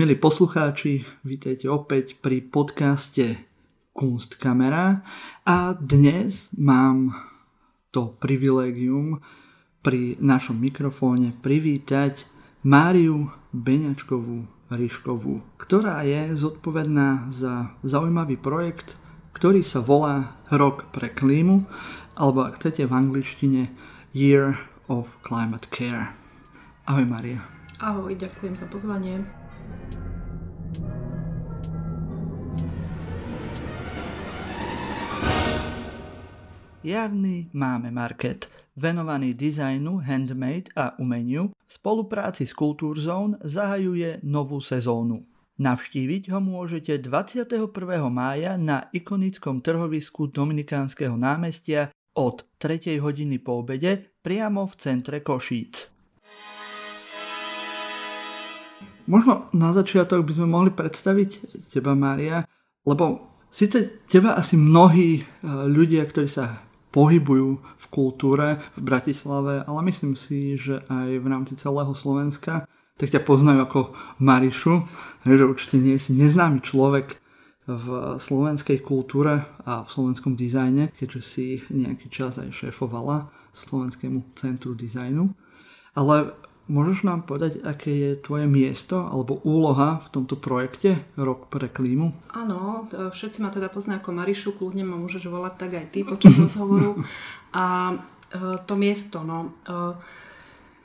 Milí poslucháči, vítajte opäť pri podcaste Kunstkamera a dnes mám to privilégium pri našom mikrofóne privítať Máriu Beňačkovú Ryškovú, ktorá je zodpovedná za zaujímavý projekt, ktorý sa volá Rok pre klímu, alebo ak chcete v angličtine Year of Climate Care. Ahoj Maria. Ahoj, ďakujem za pozvanie. Jarný máme market, venovaný dizajnu, handmade a umeniu, v spolupráci s Culture Zone zahajuje novú sezónu. Navštíviť ho môžete 21. mája na ikonickom trhovisku Dominikánskeho námestia od 3. hodiny po obede priamo v centre Košíc. Možno na začiatok by sme mohli predstaviť teba, Mária, lebo síce teba asi mnohí e, ľudia, ktorí sa pohybujú v kultúre v Bratislave, ale myslím si, že aj v rámci celého Slovenska, tak ťa poznajú ako Marišu, že určite nie si neznámy človek v slovenskej kultúre a v slovenskom dizajne, keďže si nejaký čas aj šéfovala Slovenskému centru dizajnu. Ale Môžeš nám povedať, aké je tvoje miesto alebo úloha v tomto projekte Rok pre klímu? Áno, všetci ma teda poznajú ako Marišu, kľudne ma môžeš volať tak aj ty počas rozhovoru. A e, to miesto, no... E,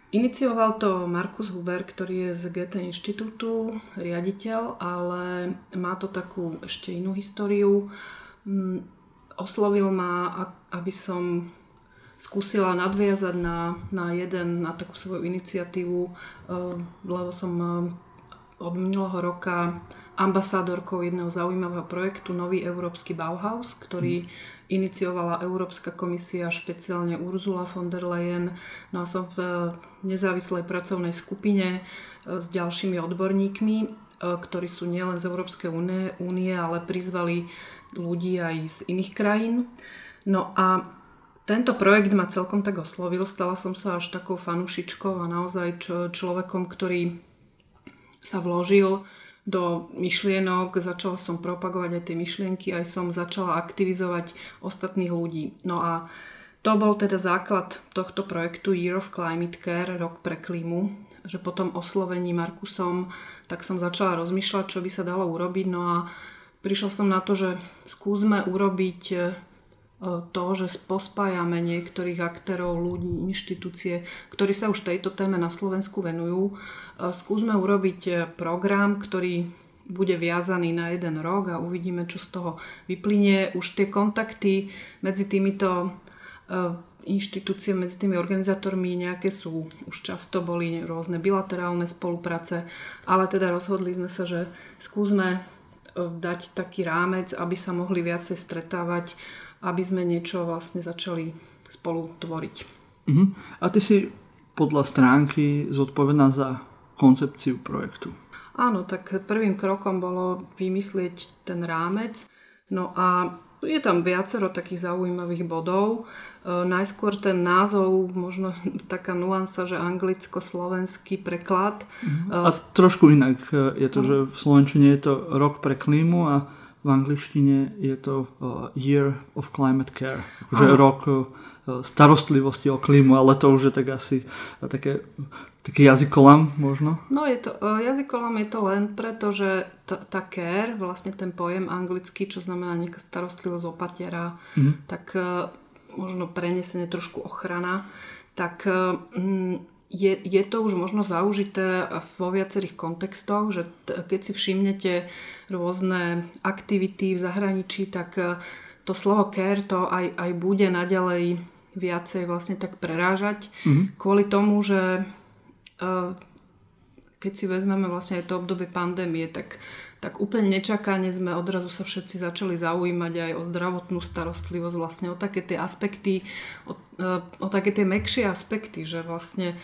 inicioval to Markus Huber, ktorý je z GT inštitútu, riaditeľ, ale má to takú ešte inú históriu. Mm, oslovil ma, aby som skúsila nadviazať na, na jeden, na takú svoju iniciatívu, eh, lebo som eh, od minulého roka ambasádorkou jedného zaujímavého projektu Nový európsky Bauhaus, ktorý mm. iniciovala Európska komisia, špeciálne Ursula von der Leyen. No a som v eh, nezávislej pracovnej skupine s ďalšími odborníkmi, ktorí sú nielen z Európskej únie, ale prizvali ľudí aj z iných krajín. No a tento projekt ma celkom tak oslovil, stala som sa až takou fanúšičkou a naozaj č- človekom, ktorý sa vložil do myšlienok, začala som propagovať aj tie myšlienky, aj som začala aktivizovať ostatných ľudí. No a to bol teda základ tohto projektu Year of Climate Care, rok pre klímu, že po tom oslovení Markusom tak som začala rozmýšľať, čo by sa dalo urobiť. No a prišla som na to, že skúsme urobiť to, že pospájame niektorých aktérov, ľudí, inštitúcie, ktorí sa už tejto téme na Slovensku venujú. Skúsme urobiť e, program, ktorý bude viazaný na jeden rok a uvidíme, čo z toho vyplynie. Už tie kontakty medzi týmito e, inštitúcie, medzi tými organizátormi nejaké sú. Už často boli rôzne bilaterálne spolupráce, ale teda rozhodli sme sa, že skúsme e, dať taký rámec, aby sa mohli viacej stretávať aby sme niečo vlastne začali spolu tvoriť. Uh-huh. A ty si podľa stránky zodpovedná za koncepciu projektu. Áno, tak prvým krokom bolo vymyslieť ten rámec. No a je tam viacero takých zaujímavých bodov. E, najskôr ten názov, možno taká nuansa, že anglicko-slovenský preklad. Uh-huh. A trošku inak e, je to, uh-huh. že v Slovenčine je to rok pre klímu a v angličtine je to uh, Year of Climate Care, akože rok uh, starostlivosti o klímu, ale to už je tak asi uh, také, taký jazykolam možno? No je to, jazykolam je to len preto, že t- tá care, vlastne ten pojem anglický, čo znamená nejaká starostlivosť opatiera, mm-hmm. tak možno prenesenie trošku ochrana, tak uh, je, je to už možno zaužité vo viacerých kontextoch, že t- keď si všimnete rôzne aktivity v zahraničí, tak e, to slovo care to aj, aj bude naďalej viacej vlastne tak prerážať mm-hmm. kvôli tomu, že e, keď si vezmeme vlastne aj to obdobie pandémie, tak tak úplne nečakane sme odrazu sa všetci začali zaujímať aj o zdravotnú starostlivosť, vlastne o také tie aspekty, o, e, o také tie mekšie aspekty, že vlastne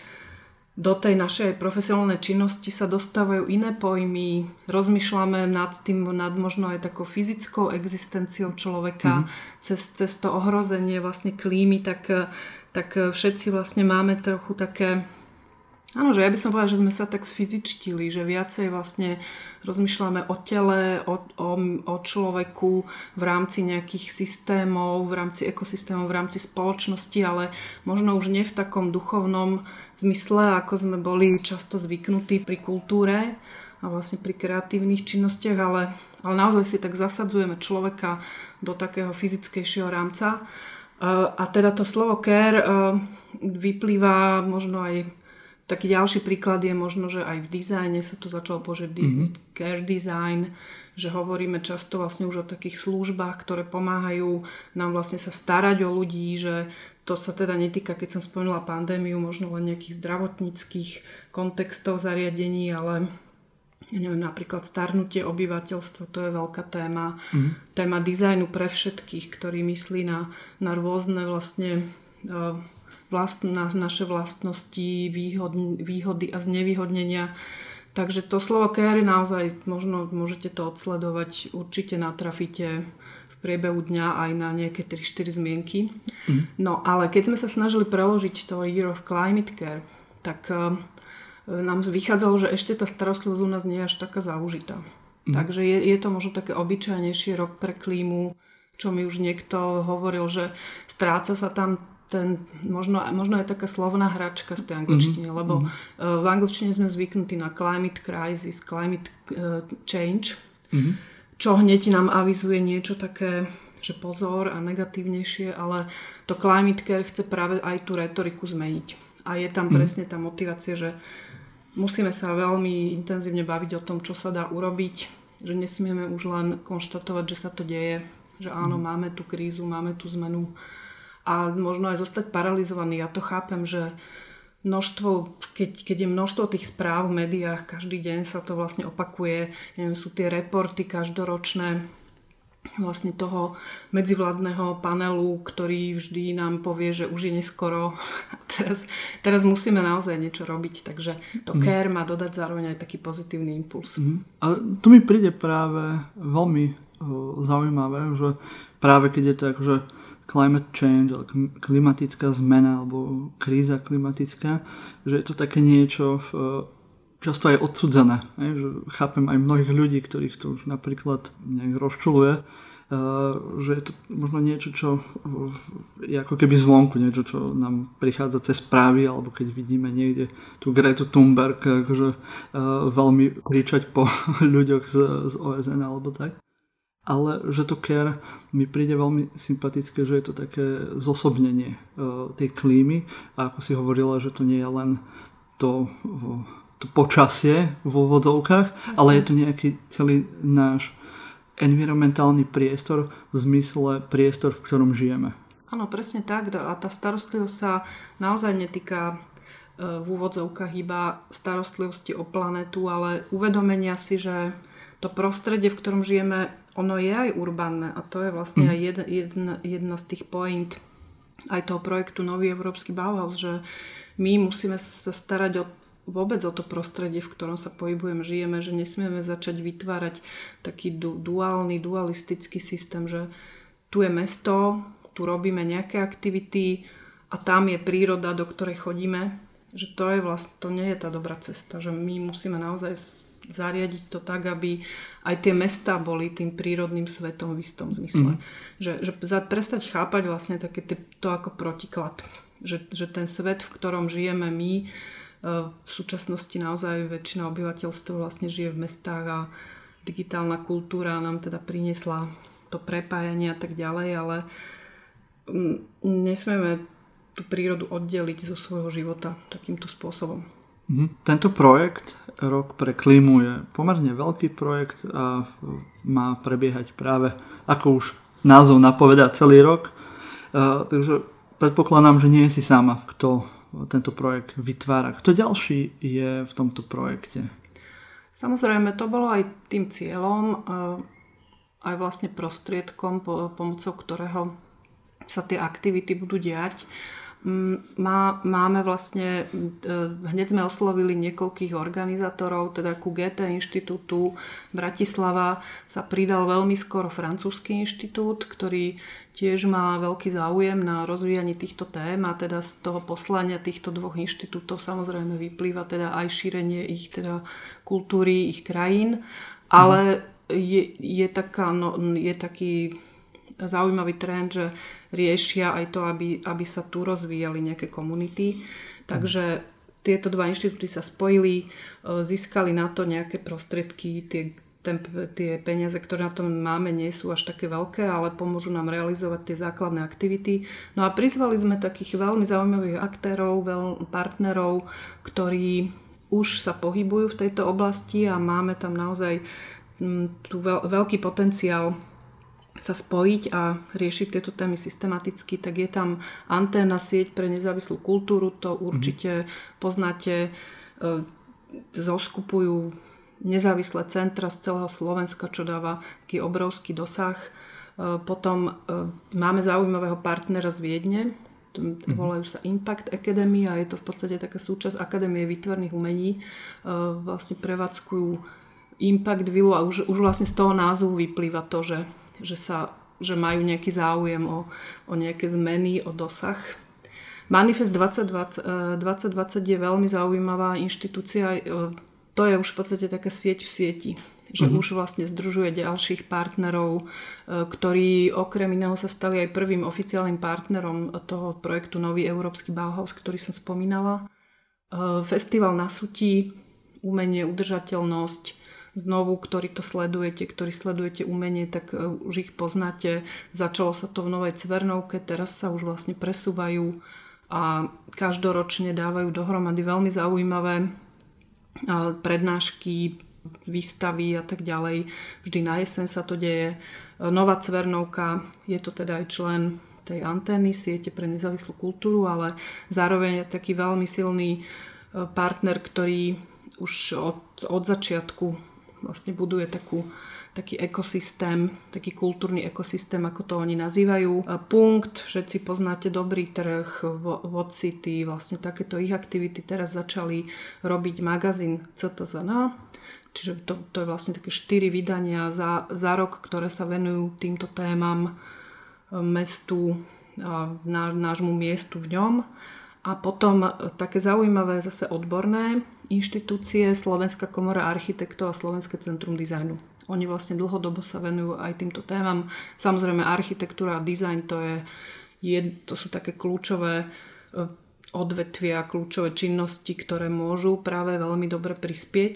do tej našej profesionálnej činnosti sa dostávajú iné pojmy, rozmýšľame nad tým, nad možno aj takou fyzickou existenciou človeka, mm-hmm. cez, cez to ohrozenie vlastne klímy, tak, tak všetci vlastne máme trochu také Áno, že ja by som povedala, že sme sa tak sfyzičtili, že viacej vlastne rozmýšľame o tele, o, o, o človeku v rámci nejakých systémov, v rámci ekosystémov, v rámci spoločnosti, ale možno už nie v takom duchovnom zmysle, ako sme boli často zvyknutí pri kultúre a vlastne pri kreatívnych činnostiach, ale, ale naozaj si tak zasadzujeme človeka do takého fyzickejšieho rámca. A teda to slovo care vyplýva možno aj taký ďalší príklad je možno, že aj v dizajne sa to začalo použiť mm-hmm. care design, že hovoríme často vlastne už o takých službách, ktoré pomáhajú nám vlastne sa starať o ľudí, že to sa teda netýka, keď som spomenula pandémiu, možno len nejakých zdravotníckých kontextov zariadení, ale ja neviem, napríklad starnutie obyvateľstva, to je veľká téma. Mm. Téma dizajnu pre všetkých, ktorý myslí na, na rôzne vlastne uh, vlast, na naše vlastnosti, výhod, výhody a znevýhodnenia. Takže to slovo care naozaj, možno môžete to odsledovať, určite natrafíte v priebehu dňa aj na nejaké 3-4 zmienky. Mm. No ale keď sme sa snažili preložiť to Year of Climate Care, tak uh, nám vychádzalo, že ešte tá starostlivosť u nás nie je až taká zaužitá. Mm. Takže je, je to možno také obyčajnejší rok pre klímu, čo mi už niekto hovoril, že stráca sa tam ten, možno, možno je taká slovná hračka z tej angličtiny, mm-hmm. lebo uh, v angličtine sme zvyknutí na climate crisis, climate uh, change, mm-hmm. čo hneď nám avizuje niečo také, že pozor a negatívnejšie, ale to climate care chce práve aj tú retoriku zmeniť. A je tam mm-hmm. presne tá motivácia, že musíme sa veľmi intenzívne baviť o tom, čo sa dá urobiť, že nesmieme už len konštatovať, že sa to deje, že áno, mm-hmm. máme tú krízu, máme tú zmenu, a možno aj zostať paralizovaný. Ja to chápem, že množstvo, keď, keď je množstvo tých správ v médiách, každý deň sa to vlastne opakuje, neviem, sú tie reporty každoročné vlastne toho medzivládneho panelu, ktorý vždy nám povie, že už je neskoro. teraz, teraz musíme naozaj niečo robiť, takže to mm. care má dodať zároveň aj taký pozitívny impuls. Mm. A to mi príde práve veľmi uh, zaujímavé, že práve keď je to akože climate change, klimatická zmena alebo kríza klimatická, že je to také niečo často aj odsudzené. Že chápem aj mnohých ľudí, ktorých to napríklad nejak rozčuluje, že je to možno niečo, čo je ako keby zvonku, niečo, čo nám prichádza cez správy, alebo keď vidíme niekde tú Gretu Thunberg akože veľmi kričať po ľuďoch z, z OSN alebo tak ale že to care mi príde veľmi sympatické, že je to také zosobnenie uh, tej klímy a ako si hovorila, že to nie je len to, uh, to počasie vo vodzovkách, ale je to nejaký celý náš environmentálny priestor v zmysle priestor, v ktorom žijeme. Áno, presne tak. A tá starostlivosť sa naozaj netýka uh, v úvodzovkách iba starostlivosti o planetu, ale uvedomenia si, že to prostredie, v ktorom žijeme, ono je aj urbánne a to je vlastne aj jedna, jedna, jedna z tých point aj toho projektu Nový Európsky Bauhaus, že my musíme sa starať o, vôbec o to prostredie, v ktorom sa pohybujeme, žijeme, že nesmieme začať vytvárať taký du, duálny, dualistický systém, že tu je mesto, tu robíme nejaké aktivity a tam je príroda, do ktorej chodíme, že to je vlastne, to nie je tá dobrá cesta, že my musíme naozaj zariadiť to tak, aby aj tie mesta boli tým prírodným svetom v istom zmysle. Mm. Že, že prestať chápať vlastne také to ako protiklad. Že, že ten svet, v ktorom žijeme my, e, v súčasnosti naozaj väčšina obyvateľstva vlastne žije v mestách a digitálna kultúra nám teda priniesla to prepájanie a tak ďalej, ale nesmieme tú prírodu oddeliť zo svojho života takýmto spôsobom. Mhm. Tento projekt Rok pre klímu je pomerne veľký projekt a má prebiehať práve, ako už názov napovedá, celý rok. Takže predpokladám, že nie si sama, kto tento projekt vytvára. Kto ďalší je v tomto projekte? Samozrejme, to bolo aj tým cieľom, aj vlastne prostriedkom, pomocou ktorého sa tie aktivity budú diať. Mm, má, máme vlastne, e, hneď sme oslovili niekoľkých organizátorov, teda ku GT inštitútu Bratislava sa pridal veľmi skoro francúzsky inštitút, ktorý tiež má veľký záujem na rozvíjanie týchto tém a teda z toho poslania týchto dvoch inštitútov samozrejme vyplýva teda aj šírenie ich teda kultúry, ich krajín, ale je, je, taká, no, je taký zaujímavý trend, že riešia aj to, aby, aby sa tu rozvíjali nejaké komunity. Takže tieto dva inštitúty sa spojili, e, získali na to nejaké prostriedky, tie, ten, tie peniaze, ktoré na tom máme, nie sú až také veľké, ale pomôžu nám realizovať tie základné aktivity. No a prizvali sme takých veľmi zaujímavých aktérov, veľ, partnerov, ktorí už sa pohybujú v tejto oblasti a máme tam naozaj tu veľ, veľký potenciál sa spojiť a riešiť tieto témy systematicky, tak je tam anténa sieť pre nezávislú kultúru, to určite mm-hmm. poznáte, e, zoskupujú nezávislé centra z celého Slovenska, čo dáva taký obrovský dosah. E, potom e, máme zaujímavého partnera z Viedne, mm-hmm. volajú sa Impact Academy a je to v podstate taká súčasť Akadémie výtvarných umení. Vlastne prevádzkujú Impact Villu a už, už vlastne z toho názvu vyplýva to, že že, sa, že majú nejaký záujem o, o nejaké zmeny, o dosah. Manifest 2020, 2020 je veľmi zaujímavá inštitúcia. E, to je už v podstate taká sieť v sieti že uh-huh. už vlastne združuje ďalších partnerov, e, ktorí okrem iného sa stali aj prvým oficiálnym partnerom toho projektu Nový Európsky Bauhaus, ktorý som spomínala. E, festival na sutí, umenie, udržateľnosť, znovu, ktorí to sledujete, ktorí sledujete umenie, tak e, už ich poznáte. Začalo sa to v Novej Cvernovke, teraz sa už vlastne presúvajú a každoročne dávajú dohromady veľmi zaujímavé e, prednášky, výstavy a tak ďalej. Vždy na jeseň sa to deje. E, Nová Cvernovka je to teda aj člen tej antény, siete pre nezávislú kultúru, ale zároveň je taký veľmi silný partner, ktorý už od, od začiatku vlastne buduje takú, taký ekosystém, taký kultúrny ekosystém, ako to oni nazývajú. Punkt, všetci poznáte Dobrý trh, Vod City, vlastne takéto ich aktivity teraz začali robiť magazín CTZN, čiže to, to je vlastne také štyri vydania za, za rok, ktoré sa venujú týmto témam, e, mestu, nášmu miestu v ňom. A potom e, také zaujímavé zase odborné inštitúcie Slovenská komora architektov a Slovenské centrum dizajnu. Oni vlastne dlhodobo sa venujú aj týmto témam. Samozrejme architektúra a dizajn to, je, je, to sú také kľúčové e, odvetvia, kľúčové činnosti, ktoré môžu práve veľmi dobre prispieť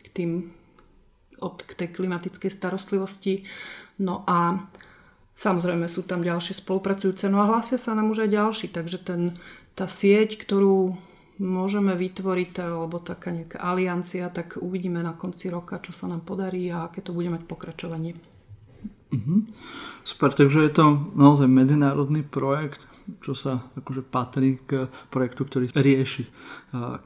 k, tým, od, k tej klimatickej starostlivosti. No a samozrejme sú tam ďalšie spolupracujúce, no a hlásia sa nám už aj ďalší, takže ten, tá sieť, ktorú môžeme vytvoriť, alebo taká nejaká aliancia, tak uvidíme na konci roka, čo sa nám podarí a aké to bude mať pokračovanie. Mm-hmm. Super, takže je to naozaj medzinárodný projekt, čo sa akože patrí k projektu, ktorý rieši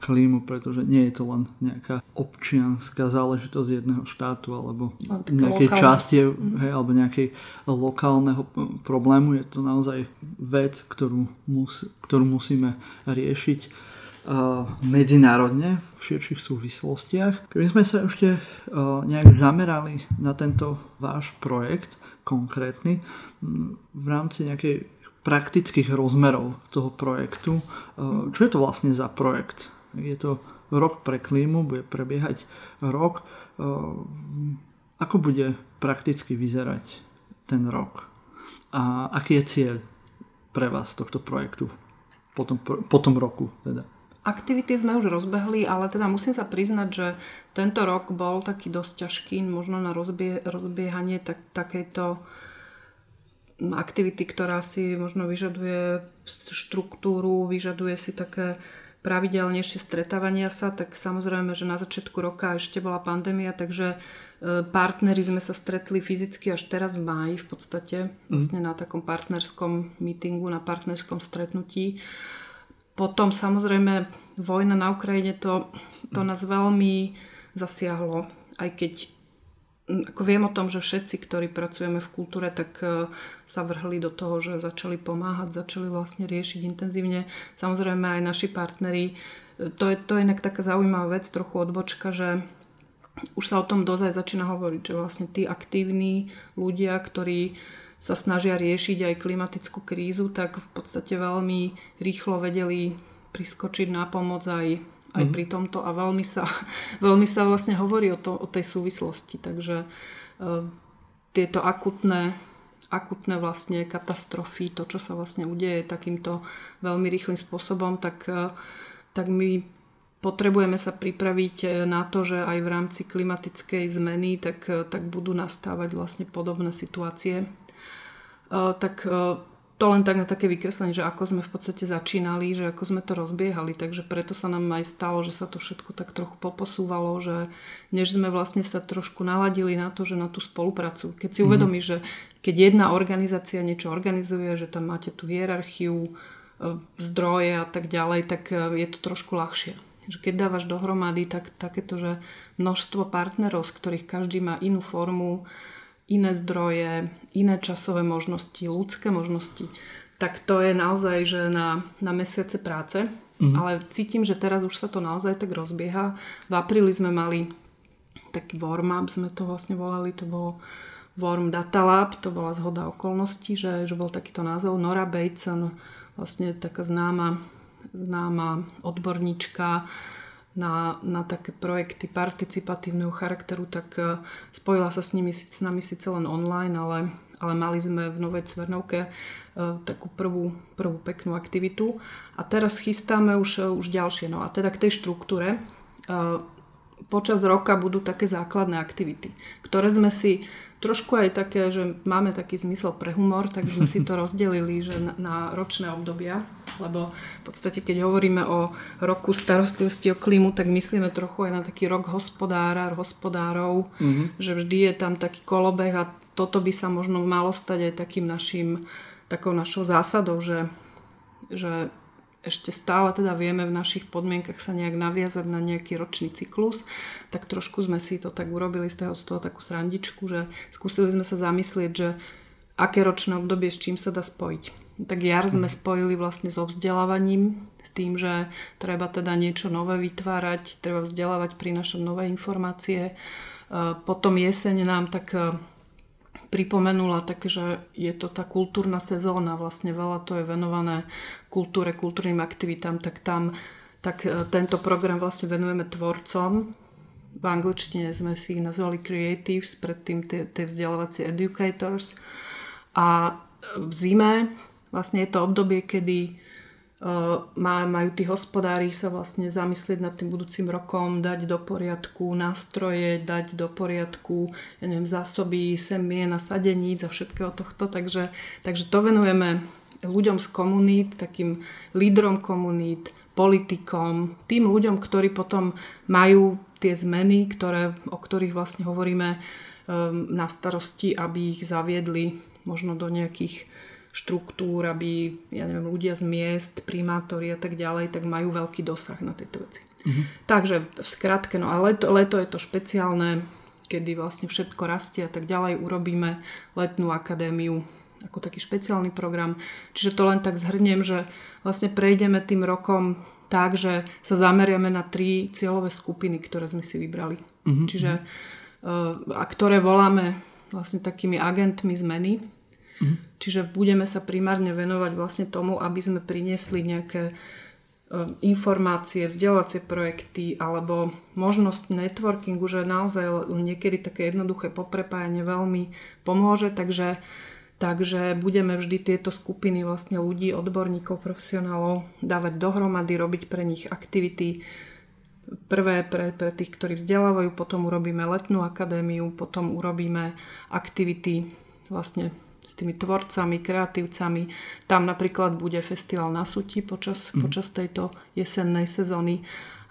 klímu, pretože nie je to len nejaká občianská záležitosť jedného štátu alebo nejakej lokálne. časti mhm. hej, alebo nejakej lokálneho problému. Je to naozaj vec, ktorú, mus, ktorú musíme riešiť medzinárodne v širších súvislostiach. Keby sme sa ešte nejak zamerali na tento váš projekt konkrétny v rámci nejakej praktických rozmerov toho projektu. Čo je to vlastne za projekt? Je to rok pre klímu, bude prebiehať rok. Ako bude prakticky vyzerať ten rok? A aký je cieľ pre vás tohto projektu po tom, po tom roku? Teda? Aktivity sme už rozbehli, ale teda musím sa priznať, že tento rok bol taký dosť ťažký možno na rozbie, rozbiehanie tak, takejto aktivity, ktorá si možno vyžaduje štruktúru, vyžaduje si také pravidelnejšie stretávania sa, tak samozrejme, že na začiatku roka ešte bola pandémia, takže e, partneri sme sa stretli fyzicky až teraz v máji v podstate, mhm. vlastne na takom partnerskom meetingu, na partnerskom stretnutí. Potom samozrejme vojna na Ukrajine to, to nás veľmi zasiahlo, aj keď ako viem o tom, že všetci, ktorí pracujeme v kultúre, tak e, sa vrhli do toho, že začali pomáhať, začali vlastne riešiť intenzívne. Samozrejme aj naši partneri. E, to je, to je inak taká zaujímavá vec, trochu odbočka, že už sa o tom dozaj začína hovoriť, že vlastne tí aktívni ľudia, ktorí sa snažia riešiť aj klimatickú krízu, tak v podstate veľmi rýchlo vedeli priskočiť na pomoc aj aj mm. pri tomto a veľmi sa, veľmi sa vlastne hovorí o, to, o tej súvislosti. Takže uh, tieto akutné, akutné vlastne katastrofy, to, čo sa vlastne udeje takýmto veľmi rýchlým spôsobom, tak, uh, tak my potrebujeme sa pripraviť e, na to, že aj v rámci klimatickej zmeny tak, tak budú nastávať vlastne podobné situácie. Uh, tak uh, to len tak na také vykreslenie, že ako sme v podstate začínali, že ako sme to rozbiehali, takže preto sa nám aj stalo, že sa to všetko tak trochu poposúvalo, že než sme vlastne sa trošku naladili na to, že na tú spoluprácu. Keď si mm. uvedomíš, že keď jedna organizácia niečo organizuje, že tam máte tú hierarchiu, e, zdroje a tak ďalej, tak je to trošku ľahšie. Že keď dávaš dohromady, tak takéto, že množstvo partnerov, z ktorých každý má inú formu, iné zdroje, iné časové možnosti, ľudské možnosti, tak to je naozaj, že na, na mesiace práce. Mm-hmm. Ale cítim, že teraz už sa to naozaj tak rozbieha. V apríli sme mali taký warm-up, sme to vlastne volali, to bolo Warm Data Lab, to bola zhoda okolností, že, že bol takýto názov. Nora Bateson, vlastne taká známa, známa odborníčka, na, na také projekty participatívneho charakteru, tak e, spojila sa s nimi s nami síce len online, ale, ale mali sme v Novej Cvernovke e, takú prvú, prvú peknú aktivitu. A teraz chystáme už, e, už ďalšie. No a teda k tej štruktúre. Počas roka budú také základné aktivity, ktoré sme si trošku aj také, že máme taký zmysel pre humor, tak sme si to rozdelili že na, na ročné obdobia, lebo v podstate keď hovoríme o roku starostlivosti o klímu, tak myslíme trochu aj na taký rok hospodára, hospodárov, mm-hmm. že vždy je tam taký kolobeh a toto by sa možno malo stať aj takým našim, takou našou zásadou, že, že ešte stále teda vieme v našich podmienkach sa nejak naviazať na nejaký ročný cyklus, tak trošku sme si to tak urobili z toho, z toho takú srandičku, že skúsili sme sa zamyslieť, že aké ročné obdobie s čím sa dá spojiť. Tak jar sme mhm. spojili vlastne so vzdelávaním, s tým, že treba teda niečo nové vytvárať, treba vzdelávať, prinašať nové informácie. E, potom jeseň nám tak e, pripomenula tak, že je to tá kultúrna sezóna, vlastne veľa to je venované kultúre, kultúrnym aktivitám, tak tam tak e, tento program vlastne venujeme tvorcom. V angličtine sme si ich nazvali creatives, predtým tie, tie vzdelávacie educators. A v zime vlastne je to obdobie, kedy majú tí hospodári sa vlastne zamyslieť nad tým budúcim rokom, dať do poriadku nástroje, dať do poriadku ja neviem, zásoby semien a sadeníc a všetkého tohto. Takže, takže to venujeme ľuďom z komunít, takým lídrom komunít, politikom, tým ľuďom, ktorí potom majú tie zmeny, ktoré, o ktorých vlastne hovoríme um, na starosti, aby ich zaviedli možno do nejakých štruktúr, aby ja neviem, ľudia z miest, primátori a tak ďalej, tak majú veľký dosah na tieto veci. Mm-hmm. Takže v skratke, no a leto, leto je to špeciálne, kedy vlastne všetko rastie a tak ďalej, urobíme letnú akadémiu ako taký špeciálny program. Čiže to len tak zhrniem, že vlastne prejdeme tým rokom tak, že sa zameriame na tri cieľové skupiny, ktoré sme si vybrali. Mm-hmm. Čiže uh, a ktoré voláme vlastne takými agentmi zmeny. Čiže budeme sa primárne venovať vlastne tomu, aby sme priniesli nejaké uh, informácie, vzdelávacie projekty alebo možnosť networkingu, že naozaj niekedy také jednoduché poprepájanie veľmi pomôže. Takže Takže budeme vždy tieto skupiny vlastne ľudí, odborníkov, profesionálov dávať dohromady, robiť pre nich aktivity. Prvé pre, pre tých, ktorí vzdelávajú, potom urobíme letnú akadémiu, potom urobíme aktivity vlastne s tými tvorcami, kreatívcami. Tam napríklad bude festival na suti počas, mm. počas tejto jesennej sezóny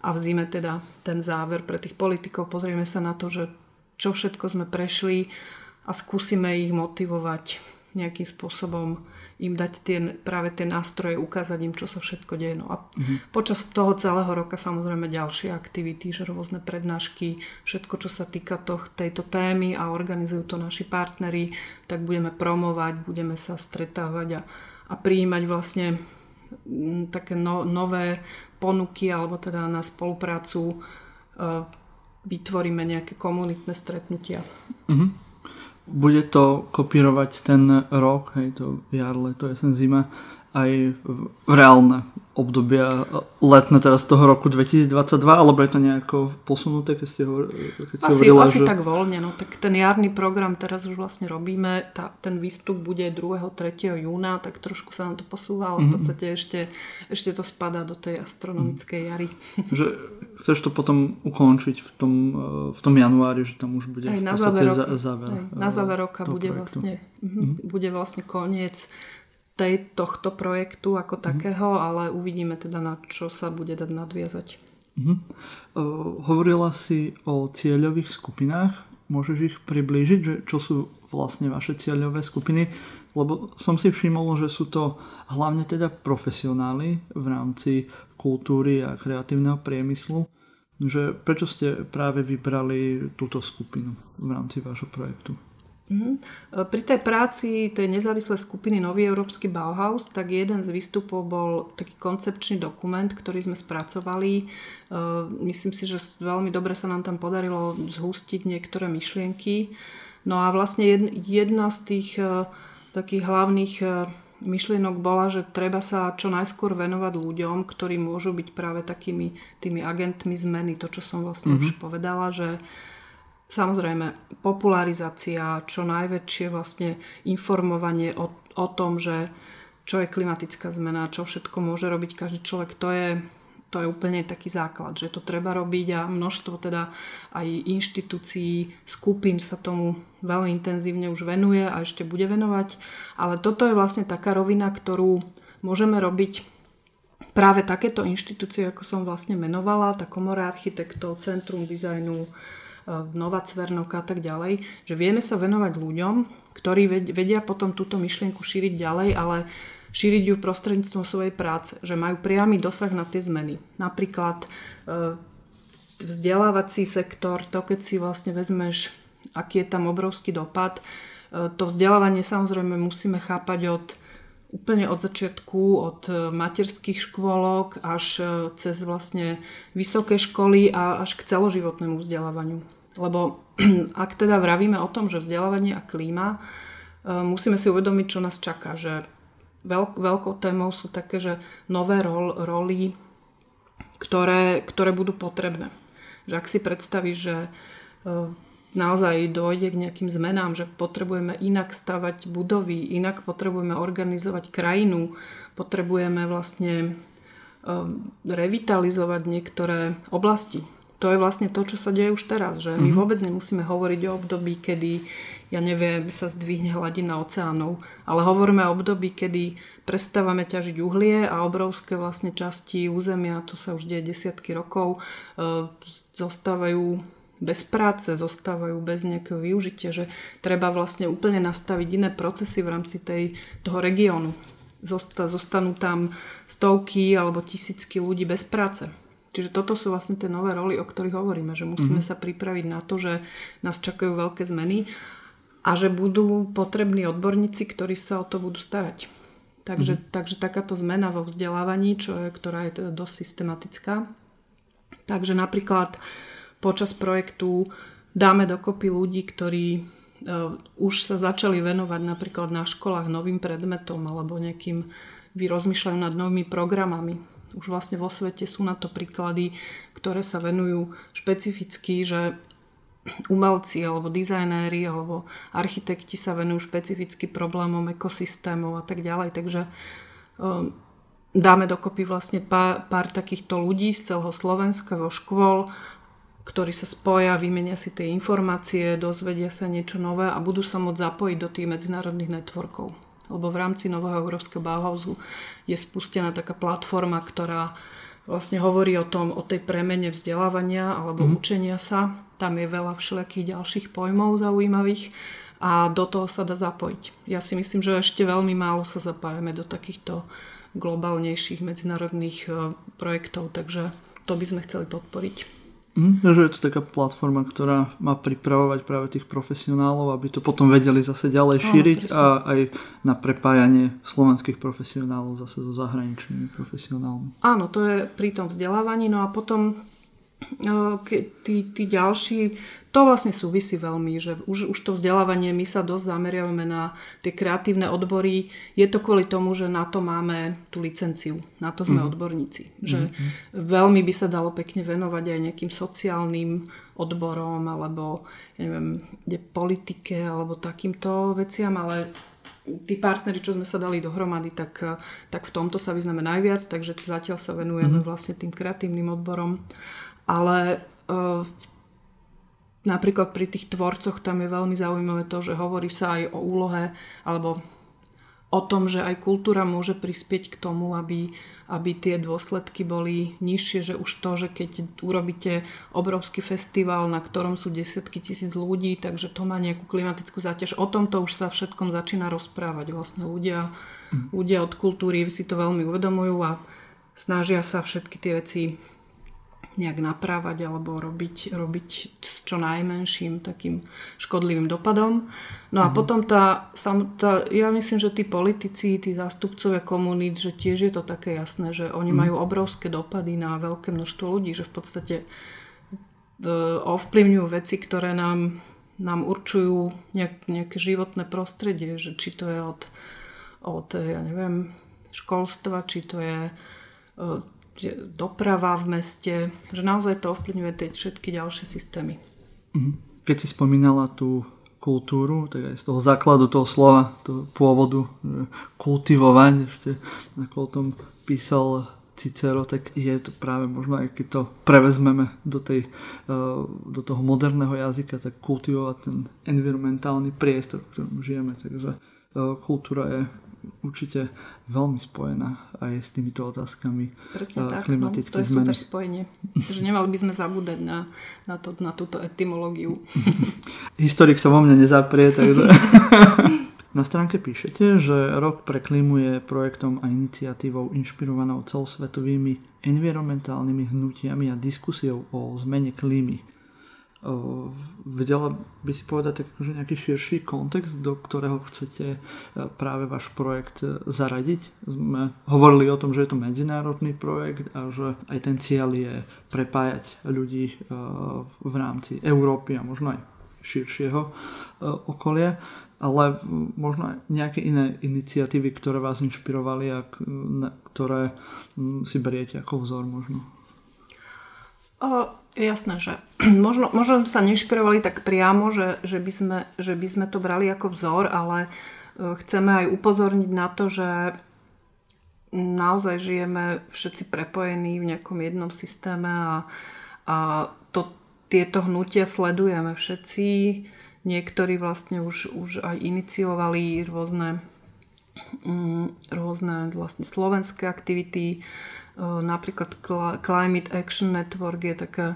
a v zime teda ten záver pre tých politikov. Pozrieme sa na to, že čo všetko sme prešli a skúsime ich motivovať nejakým spôsobom im dať tie, práve tie nástroje, ukázať im, čo sa všetko deje. No a mm-hmm. počas toho celého roka samozrejme ďalšie aktivity, že rôzne prednášky, všetko, čo sa týka toh, tejto témy a organizujú to naši partneri, tak budeme promovať, budeme sa stretávať a, a prijímať vlastne m, také no, nové ponuky alebo teda na spoluprácu e, vytvoríme nejaké komunitné stretnutia. Mm-hmm bude to kopírovať ten rok, hej, to jar, leto, jesen, zima, aj v reálne obdobia letné teraz toho roku 2022, alebo je to nejako posunuté, keď ste, ho, keď ste asi, hovorila, asi že... tak voľne, no tak ten jarný program teraz už vlastne robíme, tá, ten výstup bude 2. 3. júna, tak trošku sa nám to posúva, ale v mhm. podstate ešte, ešte to spadá do tej astronomickej jary. Že chceš to potom ukončiť v tom, v tom januári, že tam už bude aj v podstate na záver, roka, záver, aj, na záver roka bude vlastne, mm-hmm. bude vlastne koniec tej, tohto projektu ako mm-hmm. takého, ale uvidíme teda na čo sa bude dať nadviazať. Mm-hmm. Uh, hovorila si o cieľových skupinách. Môžeš ich priblížiť, že čo sú vlastne vaše cieľové skupiny? Lebo som si všimol, že sú to hlavne teda profesionáli v rámci kultúry a kreatívneho priemyslu. Že prečo ste práve vybrali túto skupinu v rámci vášho projektu? Mm-hmm. Pri tej práci tej nezávislej skupiny Nový európsky Bauhaus, tak jeden z výstupov bol taký koncepčný dokument, ktorý sme spracovali. E, myslím si, že veľmi dobre sa nám tam podarilo zhustiť niektoré myšlienky. No a vlastne jedna z tých e, takých hlavných myšlienok bola, že treba sa čo najskôr venovať ľuďom, ktorí môžu byť práve takými tými agentmi zmeny. To, čo som vlastne mm-hmm. už povedala, že Samozrejme, popularizácia, čo najväčšie vlastne informovanie o, o tom, že čo je klimatická zmena, čo všetko môže robiť každý človek, to je, to je úplne taký základ, že to treba robiť a množstvo teda aj inštitúcií, skupín sa tomu veľmi intenzívne už venuje a ešte bude venovať. Ale toto je vlastne taká rovina, ktorú môžeme robiť práve takéto inštitúcie, ako som vlastne menovala, tá komora architektov, Centrum dizajnu, Nova Cvernovka a tak ďalej, že vieme sa venovať ľuďom, ktorí vedia potom túto myšlienku šíriť ďalej, ale šíriť ju prostredníctvom svojej práce, že majú priamy dosah na tie zmeny. Napríklad e, vzdelávací sektor, to keď si vlastne vezmeš, aký je tam obrovský dopad, e, to vzdelávanie samozrejme musíme chápať od úplne od začiatku, od e, materských škôlok až e, cez vlastne vysoké školy a až k celoživotnému vzdelávaniu. Lebo ak teda vravíme o tom, že vzdelávanie a klíma, e, musíme si uvedomiť, čo nás čaká. Že veľk, veľkou témou sú také, že nové rol, roli, ktoré, ktoré budú potrebné. Že ak si predstavíš, že naozaj dojde k nejakým zmenám, že potrebujeme inak stavať budovy, inak potrebujeme organizovať krajinu, potrebujeme vlastne um, revitalizovať niektoré oblasti. To je vlastne to, čo sa deje už teraz, že my mhm. vôbec nemusíme hovoriť o období, kedy, ja neviem, sa zdvihne hladina oceánov, ale hovoríme o období, kedy prestávame ťažiť uhlie a obrovské vlastne časti územia, to sa už deje desiatky rokov, uh, zostávajú bez práce, zostávajú bez nejakého využitia, že treba vlastne úplne nastaviť iné procesy v rámci tej, toho regiónu. zostanú tam stovky alebo tisícky ľudí bez práce. Čiže toto sú vlastne tie nové roly, o ktorých hovoríme, že musíme mm-hmm. sa pripraviť na to, že nás čakajú veľké zmeny a že budú potrební odborníci, ktorí sa o to budú starať. Takže, mm-hmm. takže takáto zmena vo vzdelávaní, čo je, ktorá je teda dosť systematická. Takže napríklad počas projektu dáme dokopy ľudí, ktorí uh, už sa začali venovať napríklad na školách novým predmetom alebo nejakým vyrozmýšľajú nad novými programami. Už vlastne vo svete sú na to príklady, ktoré sa venujú špecificky, že umelci alebo dizajnéri alebo architekti sa venujú špecificky problémom ekosystémov a tak ďalej. Takže um, dáme dokopy vlastne pár, pár takýchto ľudí z celého Slovenska, zo škôl, ktorí sa spoja, vymenia si tie informácie, dozvedia sa niečo nové a budú sa môcť zapojiť do tých medzinárodných networkov. Lebo v rámci Nového Európskeho Bauhausu je spustená taká platforma, ktorá vlastne hovorí o tom, o tej premene vzdelávania alebo mm. učenia sa. tam je veľa všelijakých ďalších pojmov zaujímavých a do toho sa dá zapojiť. Ja si myslím, že ešte veľmi málo sa zapájame do takýchto globálnejších medzinárodných e, projektov, takže to by sme chceli podporiť. Mm, že je to taká platforma, ktorá má pripravovať práve tých profesionálov, aby to potom vedeli zase ďalej šíriť no, a aj na prepájanie slovenských profesionálov zase so zahraničnými profesionálmi. Áno, to je pri tom vzdelávaní. No a potom tí, tí ďalší, to vlastne súvisí veľmi, že už, už to vzdelávanie, my sa dosť zameriavame na tie kreatívne odbory. Je to kvôli tomu, že na to máme tú licenciu, na to sme mm. odborníci. Že mm. veľmi by sa dalo pekne venovať aj nejakým sociálnym odborom alebo ja neviem, politike alebo takýmto veciam, ale tí partneri, čo sme sa dali dohromady, tak, tak v tomto sa vyznáme najviac, takže zatiaľ sa venujeme mm. vlastne tým kreatívnym odborom. Ale uh, napríklad pri tých tvorcoch tam je veľmi zaujímavé to, že hovorí sa aj o úlohe alebo o tom, že aj kultúra môže prispieť k tomu, aby, aby tie dôsledky boli nižšie, že už to, že keď urobíte obrovský festival, na ktorom sú desiatky tisíc ľudí, takže to má nejakú klimatickú záťaž. O tomto už sa všetkom začína rozprávať. Vlastne ľudia, mm. ľudia od kultúry si to veľmi uvedomujú a snažia sa všetky tie veci nejak naprávať alebo robiť, robiť s čo najmenším takým škodlivým dopadom. No a mm. potom tá, tá, ja myslím, že tí politici, tí zástupcovia komunít, že tiež je to také jasné, že oni mm. majú obrovské dopady na veľké množstvo ľudí, že v podstate ovplyvňujú veci, ktoré nám, nám určujú nejak, nejaké životné prostredie, že či to je od, od ja neviem, školstva, či to je e, doprava v meste, že naozaj to ovplyvňuje tie všetky ďalšie systémy. Mhm. Keď si spomínala tú kultúru, tak aj z toho základu toho slova, toho pôvodu, kultivovať, ešte ako o tom písal Cicero, tak je to práve možno, aj keď to prevezmeme do, tej, e, do toho moderného jazyka, tak kultivovať ten environmentálny priestor, v ktorom žijeme. Takže e, kultúra je určite veľmi spojená aj s týmito otázkami Presne tak, no, to je zmeny. super spojenie. Takže nemali by sme zabúdať na, na, to, na túto etymológiu. Historik sa vo mne nezaprie, takže... Na stránke píšete, že Rok pre klímu je projektom a iniciatívou inšpirovanou celosvetovými environmentálnymi hnutiami a diskusiou o zmene klímy vedela by si povedať tak akože nejaký širší kontext, do ktorého chcete e, práve váš projekt e, zaradiť. Sme hovorili o tom, že je to medzinárodný projekt a že aj ten cieľ je prepájať ľudí e, v rámci Európy a možno aj širšieho okolia ale možno nejaké iné iniciatívy, ktoré vás inšpirovali a ktoré si beriete ako vzor možno. O, Jasné, že možno, možno sa nešpirovali tak priamo, že, že, by sme, že by sme to brali ako vzor, ale e, chceme aj upozorniť na to, že naozaj žijeme všetci prepojení v nejakom jednom systéme a, a to, tieto hnutia sledujeme všetci. Niektorí vlastne už, už aj iniciovali rôzne, mm, rôzne vlastne slovenské aktivity, Napríklad Climate Action Network je taká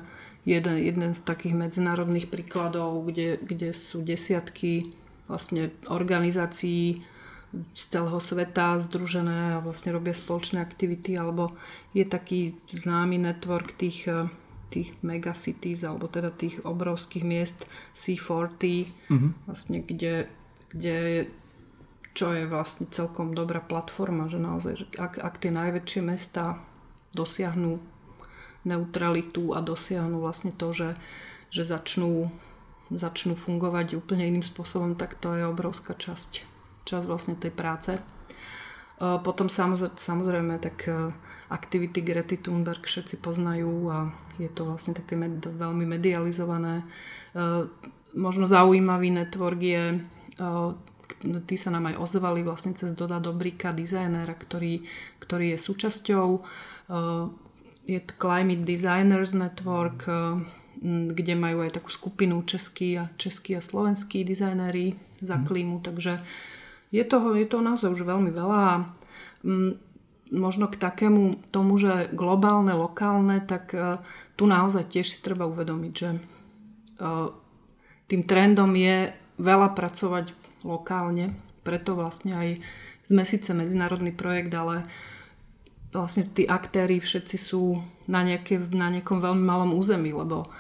jeden, jeden z takých medzinárodných príkladov, kde, kde sú desiatky vlastne organizácií z celého sveta združené a vlastne robia spoločné aktivity, alebo je taký známy network tých, tých megacities, alebo teda tých obrovských miest C40, mm-hmm. vlastne kde, kde čo je vlastne celkom dobrá platforma, že naozaj, že ak, ak tie najväčšie mesta dosiahnu neutralitu a dosiahnu vlastne to, že, že začnú, začnú fungovať úplne iným spôsobom, tak to je obrovská časť, časť vlastne tej práce. E, potom samozrejme, tak e, aktivity Grety Thunberg všetci poznajú a je to vlastne také med, veľmi medializované. E, možno zaujímavý network je tí sa nám aj ozvali vlastne cez Doda Dobrika, dizajnera, ktorý, ktorý je súčasťou. Eh, je to Climate Designers Network, eh, kde majú aj takú skupinu českí a, českí a slovenskí dizajnéri za mhm. klímu, takže je toho, je toho naozaj už veľmi veľa a možno k takému tomu, že globálne, lokálne, tak eh, tu naozaj tiež si treba uvedomiť, že tým trendom je veľa pracovať lokálne, preto vlastne aj sme síce medzinárodný projekt, ale vlastne tí aktéry všetci sú na, nejaké, na nejakom veľmi malom území, lebo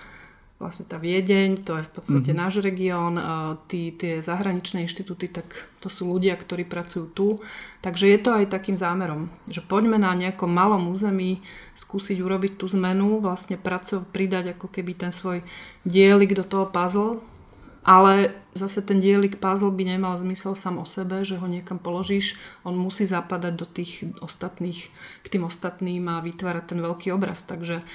vlastne tá Viedeň, to je v podstate mm-hmm. náš región, tí, tie zahraničné inštitúty, tak to sú ľudia, ktorí pracujú tu. Takže je to aj takým zámerom, že poďme na nejakom malom území skúsiť urobiť tú zmenu, vlastne pracov, pridať ako keby ten svoj dielik do toho puzzle, ale zase ten dielik puzzle by nemal zmysel sám o sebe, že ho niekam položíš, on musí zapadať do tých ostatných, k tým ostatným a vytvárať ten veľký obraz. Takže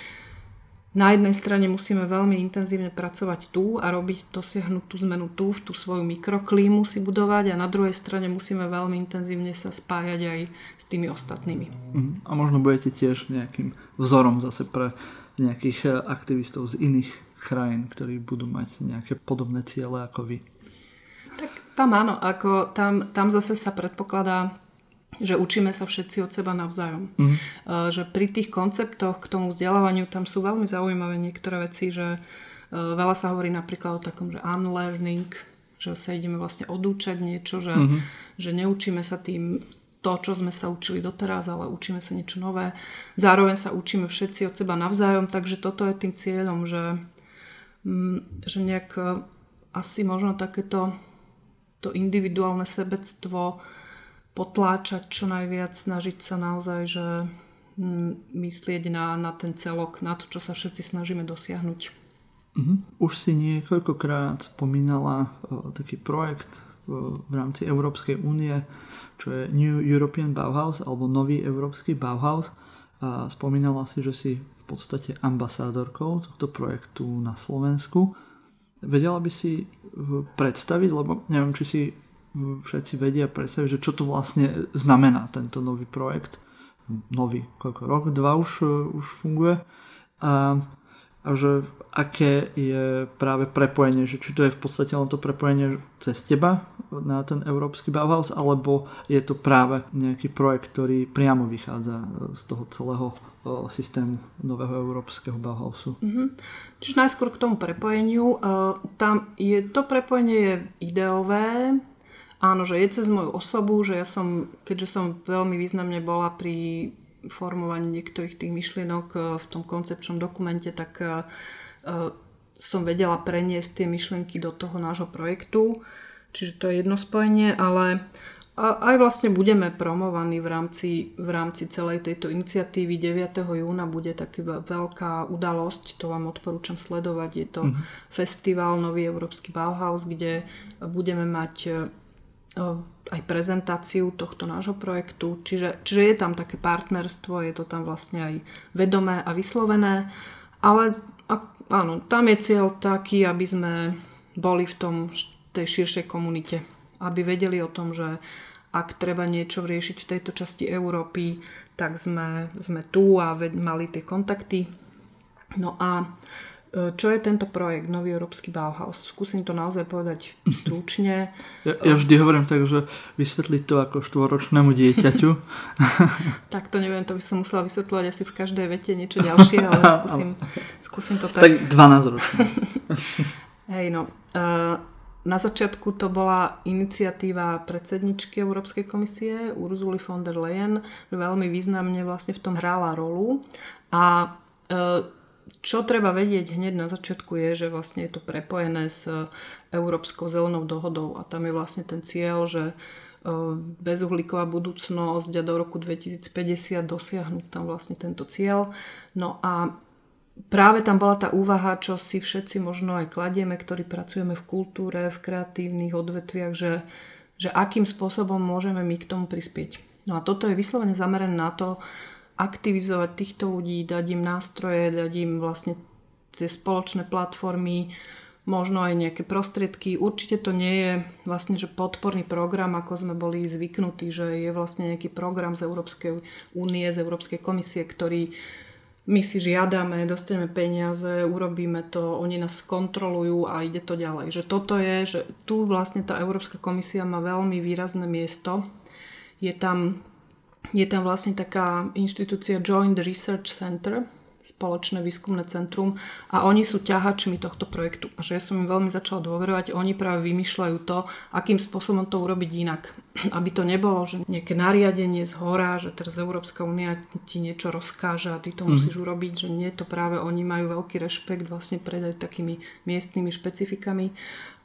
na jednej strane musíme veľmi intenzívne pracovať tu a robiť, dosiahnuť tú zmenu tu, v tú svoju mikroklímu si budovať a na druhej strane musíme veľmi intenzívne sa spájať aj s tými ostatnými. Mhm. A možno budete tiež nejakým vzorom zase pre nejakých eh, aktivistov z iných krajín, ktorí budú mať nejaké podobné ciele ako vy. Tak tam áno, ako tam, tam zase sa predpokladá, že učíme sa všetci od seba navzájom. Mm. Že pri tých konceptoch k tomu vzdelávaniu tam sú veľmi zaujímavé niektoré veci, že e, veľa sa hovorí napríklad o takom, že unlearning, že sa ideme vlastne odúčať niečo, že, mm-hmm. že neučíme sa tým to, čo sme sa učili doteraz, ale učíme sa niečo nové. Zároveň sa učíme všetci od seba navzájom, takže toto je tým cieľom, že Mm, že nejak e, asi možno takéto to individuálne sebectvo potláčať čo najviac, snažiť sa naozaj, že mm, myslieť na, na ten celok, na to, čo sa všetci snažíme dosiahnuť. Uh-huh. Už si niekoľkokrát spomínala uh, taký projekt uh, v rámci Európskej únie, čo je New European Bauhaus alebo Nový Európsky Bauhaus. Spomínala si, že si podstate ambasádorkou tohto projektu na Slovensku. Vedela by si uh, predstaviť, lebo neviem, či si uh, všetci vedia predstaviť, že čo to vlastne znamená tento nový projekt. Nový, koľko rok, dva už, uh, už funguje. A, a že aké je práve prepojenie, že či to je v podstate len to prepojenie cez teba na ten európsky Bauhaus, alebo je to práve nejaký projekt, ktorý priamo vychádza z toho celého systému nového európskeho Bauhausu. Mm-hmm. Čiže najskôr k tomu prepojeniu. Tam je, to prepojenie je ideové, áno, že je cez moju osobu, že ja som, keďže som veľmi významne bola pri formovaní niektorých tých myšlienok e, v tom koncepčnom dokumente, tak e, e, som vedela preniesť tie myšlienky do toho nášho projektu. Čiže to je jedno spojenie, ale aj vlastne budeme promovaní v rámci, v rámci celej tejto iniciatívy. 9. júna bude taká veľká udalosť, to vám odporúčam sledovať. Je to mm-hmm. festival Nový Európsky Bauhaus, kde budeme mať e, aj prezentáciu tohto nášho projektu. Čiže, čiže je tam také partnerstvo, je to tam vlastne aj vedomé a vyslovené. Ale áno, tam je cieľ taký, aby sme boli v tom, tej širšej komunite aby vedeli o tom, že ak treba niečo riešiť v tejto časti Európy, tak sme, sme tu a mali tie kontakty. No a čo je tento projekt Nový Európsky Bauhaus? Skúsim to naozaj povedať stručne. Ja, ja vždy hovorím tak, že vysvetliť to ako štvoročnému dieťaťu. tak to neviem, to by som musela vysvetľovať asi v každej vete niečo ďalšie, ale skúsim, skúsim to tak. Tak 12 ročné. Hej, no. Uh, na začiatku to bola iniciatíva predsedničky Európskej komisie Urzuly von der Leyen, veľmi významne vlastne v tom hrála rolu. A e, čo treba vedieť hneď na začiatku je, že vlastne je to prepojené s Európskou zelenou dohodou a tam je vlastne ten cieľ, že e, bezuhlíková budúcnosť a do roku 2050 dosiahnuť tam vlastne tento cieľ. No a práve tam bola tá úvaha, čo si všetci možno aj kladieme, ktorí pracujeme v kultúre, v kreatívnych odvetviach, že, že akým spôsobom môžeme my k tomu prispieť. No a toto je vyslovene zamerané na to, aktivizovať týchto ľudí, dať im nástroje, dať im vlastne tie spoločné platformy, možno aj nejaké prostriedky. Určite to nie je vlastne že podporný program, ako sme boli zvyknutí, že je vlastne nejaký program z Európskej únie, z Európskej komisie, ktorý my si žiadame, dostaneme peniaze, urobíme to, oni nás kontrolujú a ide to ďalej. Že toto je, že tu vlastne tá Európska komisia má veľmi výrazné miesto. Je tam, je tam vlastne taká inštitúcia Joint Research Center, spoločné výskumné centrum a oni sú ťahačmi tohto projektu. A že ja som im veľmi začala dôverovať, oni práve vymýšľajú to, akým spôsobom to urobiť inak. Aby to nebolo, že nejaké nariadenie z hora, že teraz Európska únia ti niečo rozkáže a ty to mm. musíš urobiť, že nie, to práve oni majú veľký rešpekt vlastne pred aj takými miestnymi špecifikami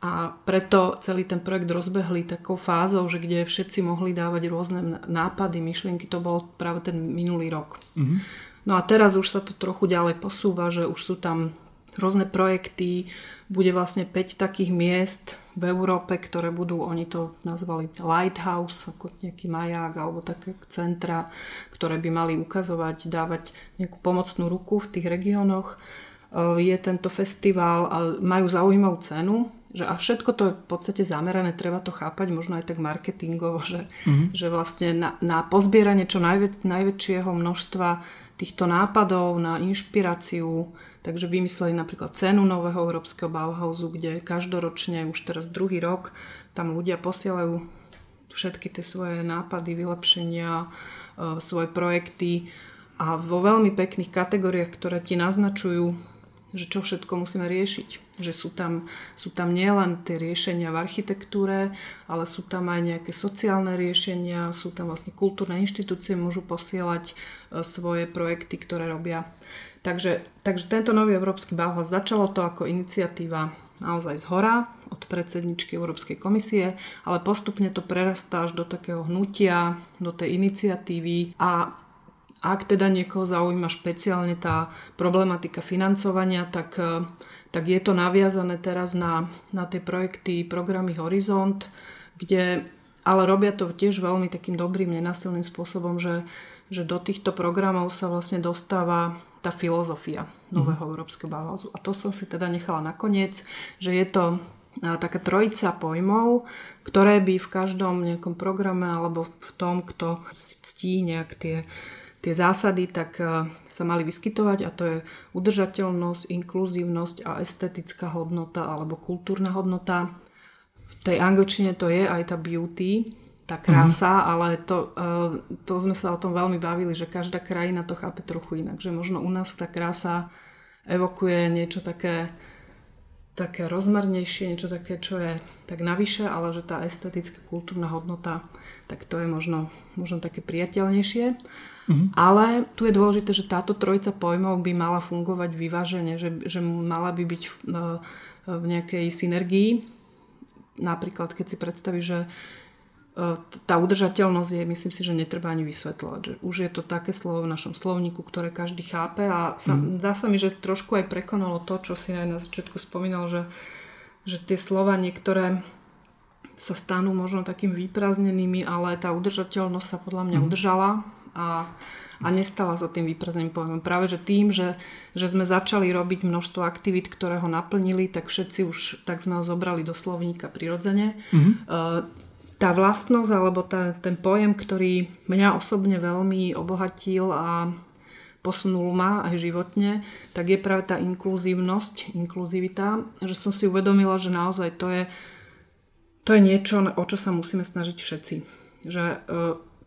a preto celý ten projekt rozbehli takou fázou, že kde všetci mohli dávať rôzne nápady, myšlienky, to bol práve ten minulý rok. Mm-hmm. No a teraz už sa to trochu ďalej posúva, že už sú tam rôzne projekty, bude vlastne 5 takých miest v Európe, ktoré budú, oni to nazvali lighthouse, ako nejaký maják alebo také centra, ktoré by mali ukazovať, dávať nejakú pomocnú ruku v tých regiónoch. Je tento festival a majú zaujímavú cenu, že a všetko to je v podstate zamerané, treba to chápať možno aj tak marketingovo, že, mm-hmm. že vlastne na, na pozbieranie čo najväč, najväčšieho množstva týchto nápadov na inšpiráciu. Takže vymysleli napríklad cenu nového európskeho Bauhausu, kde každoročne, už teraz druhý rok, tam ľudia posielajú všetky tie svoje nápady, vylepšenia, e, svoje projekty a vo veľmi pekných kategóriách, ktoré ti naznačujú, že čo všetko musíme riešiť. Že sú tam, sú tam nielen tie riešenia v architektúre, ale sú tam aj nejaké sociálne riešenia, sú tam vlastne kultúrne inštitúcie, môžu posielať E, svoje projekty, ktoré robia. Takže, takže tento nový Európsky Bauhaus začalo to ako iniciatíva naozaj z hora od predsedničky Európskej komisie, ale postupne to prerastá až do takého hnutia, do tej iniciatívy a ak teda niekoho zaujíma špeciálne tá problematika financovania, tak, e, tak je to naviazané teraz na, na tie projekty programy Horizont, kde ale robia to tiež veľmi takým dobrým, nenasilným spôsobom, že že do týchto programov sa vlastne dostáva tá filozofia nového mm. európskeho Bauhausu. A to som si teda nechala nakoniec, že je to taká trojica pojmov, ktoré by v každom nejakom programe alebo v tom, kto ctí nejak tie, tie zásady, tak e, sa mali vyskytovať a to je udržateľnosť, inkluzívnosť a estetická hodnota alebo kultúrna hodnota. V tej angličtine to je aj tá beauty, tá krása, mm. ale to, uh, to sme sa o tom veľmi bavili, že každá krajina to chápe trochu inak, že možno u nás tá krása evokuje niečo také, také rozmernejšie, niečo také, čo je tak navyše, ale že tá estetická kultúrna hodnota, tak to je možno, možno také priateľnejšie. Mm-hmm. Ale tu je dôležité, že táto trojica pojmov by mala fungovať vyvážene, že, že mala by byť v, v nejakej synergii. Napríklad, keď si predstavíš, že tá udržateľnosť je, myslím si, že netreba ani vysvetľovať. Že už je to také slovo v našom slovníku, ktoré každý chápe a sa, mm. dá sa mi, že trošku aj prekonalo to, čo si aj na začiatku spomínal, že, že tie slova niektoré sa stanú možno takým vyprázdnenými, ale tá udržateľnosť sa podľa mňa mm. udržala a, a nestala sa tým pojmom. Práve že tým, že, že sme začali robiť množstvo aktivít, ktoré ho naplnili, tak všetci už tak sme ho zobrali do slovníka prirodzene. Mm-hmm. Tá vlastnosť alebo tá, ten pojem, ktorý mňa osobne veľmi obohatil a posunul ma aj životne, tak je práve tá inkluzívnosť, inkluzivita, že som si uvedomila, že naozaj to je, to je niečo, o čo sa musíme snažiť všetci. Že e,